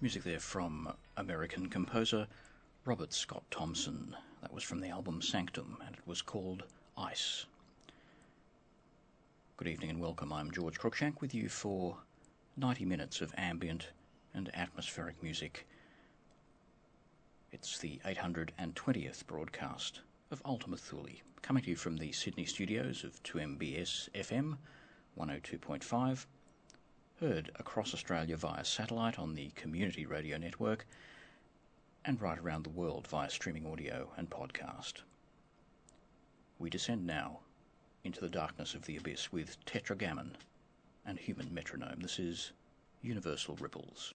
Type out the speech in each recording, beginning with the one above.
Music there from American composer Robert Scott Thompson. That was from the album Sanctum, and it was called Ice. Good evening and welcome. I'm George Cruikshank with you for 90 minutes of ambient and atmospheric music. It's the 820th broadcast of Ultima Thule, coming to you from the Sydney studios of 2MBS FM 102.5 heard across Australia via satellite on the Community Radio Network, and right around the world via streaming audio and podcast. We descend now into the darkness of the abyss with Tetragammon and Human Metronome. This is Universal Ripples.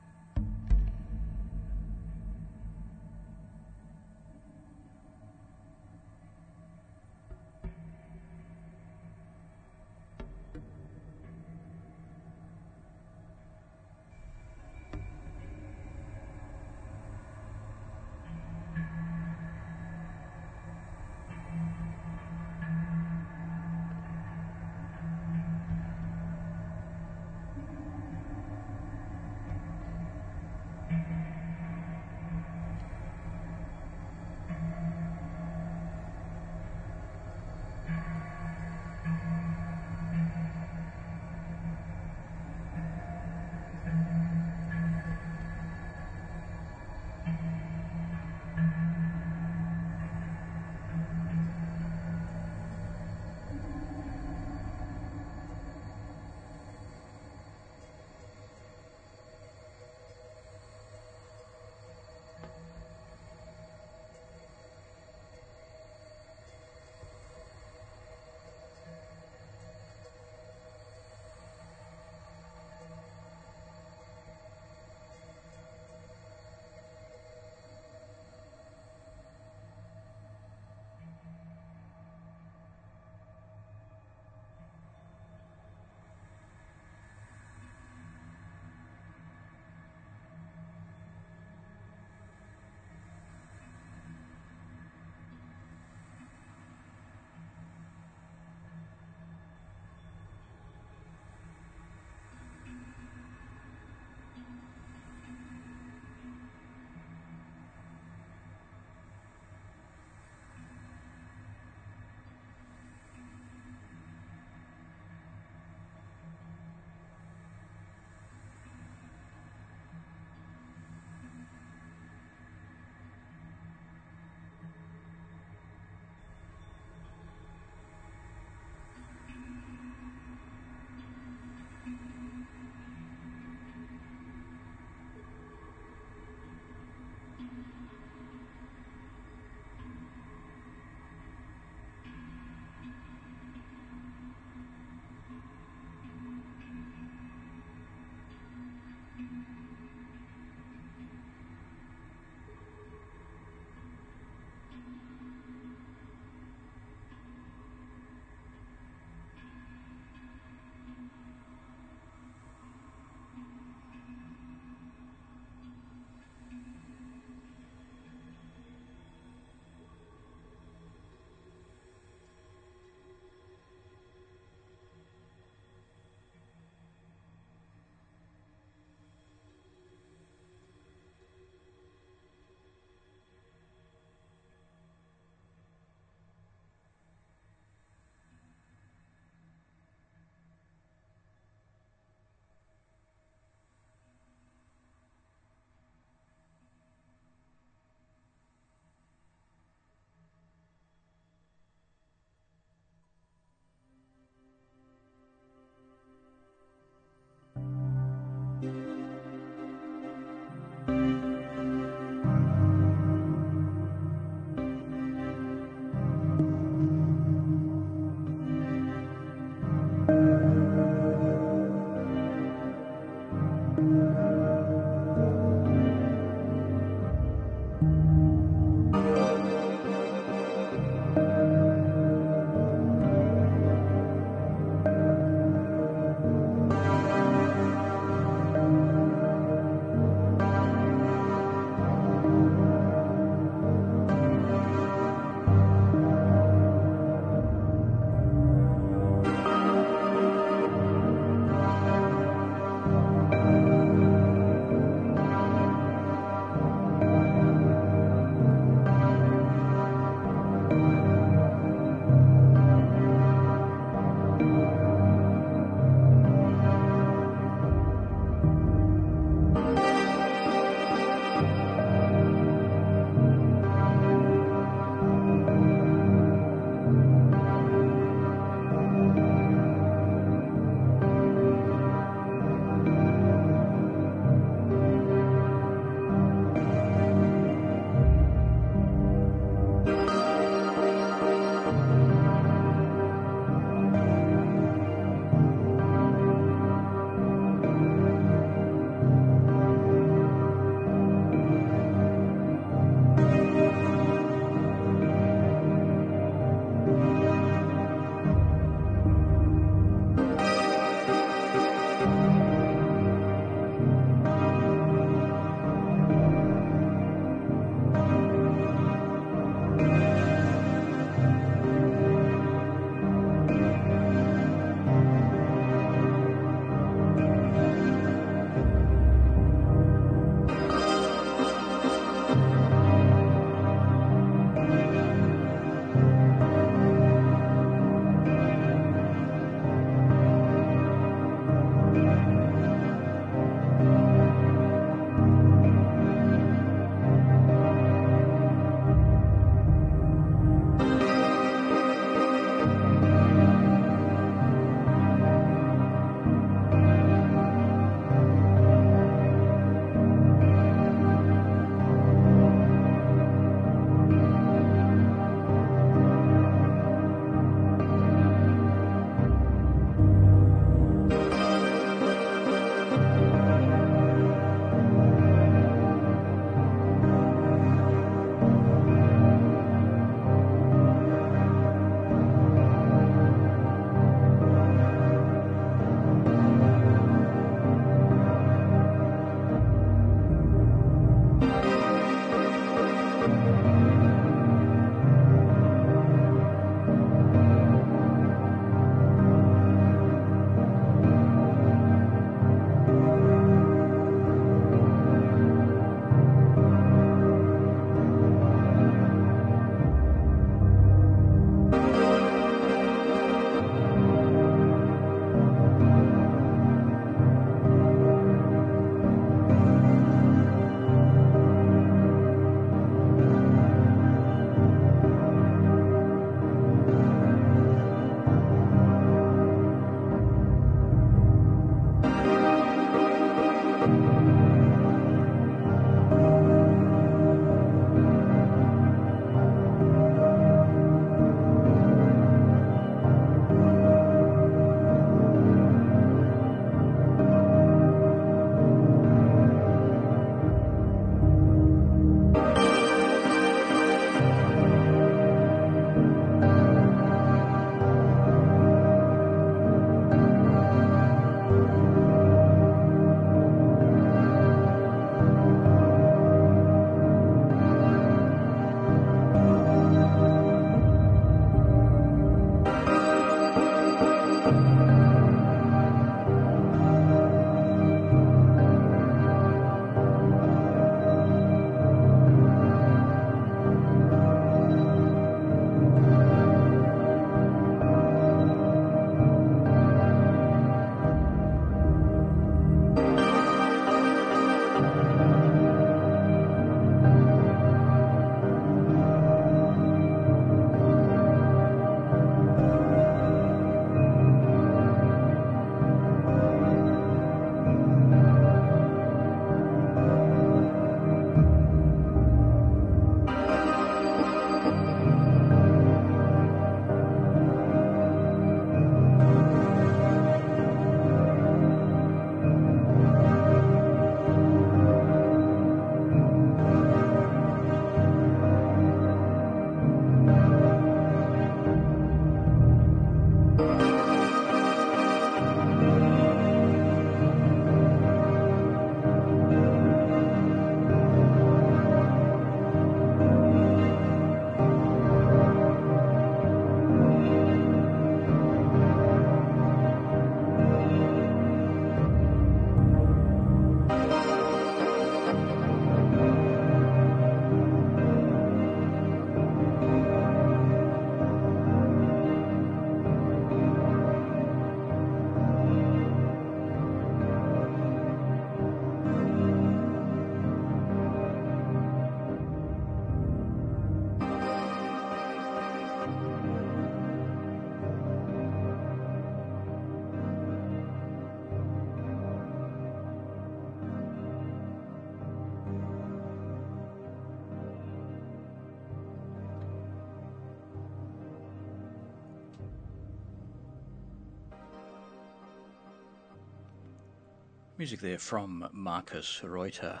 Music there from Markus Reuter.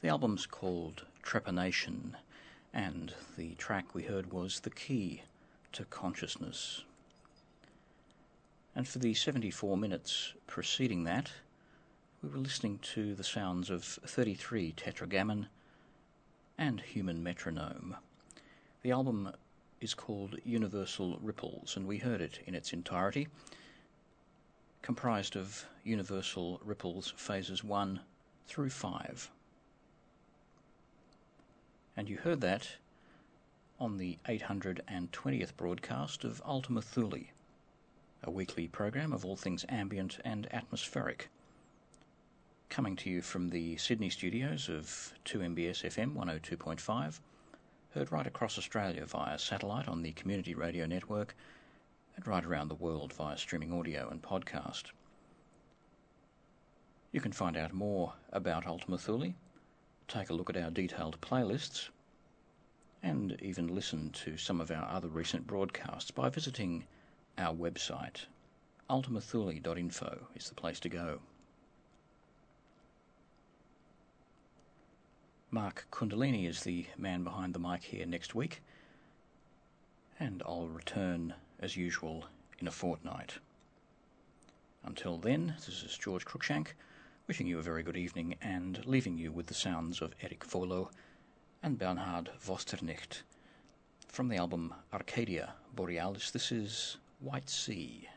The album's called Trepanation, and the track we heard was The Key to Consciousness. And for the 74 minutes preceding that, we were listening to the sounds of 33 Tetragammon and Human Metronome. The album is called Universal Ripples, and we heard it in its entirety comprised of universal ripples phases 1 through 5. And you heard that on the 820th broadcast of Ultima Thule, a weekly program of all things ambient and atmospheric. Coming to you from the Sydney studios of 2MBS FM 102.5, heard right across Australia via satellite on the Community Radio Network and right around the world via streaming audio and podcast. You can find out more about Ultima Thule, take a look at our detailed playlists, and even listen to some of our other recent broadcasts by visiting our website. ultimathule.info is the place to go. Mark Kundalini is the man behind the mic here next week, and I'll return as usual in a fortnight. Until then, this is George Cruikshank wishing you a very good evening and leaving you with the sounds of Erik Wøllo and Bernhard Wöstheinrich from the album Arcadia Borealis. This is White Sea.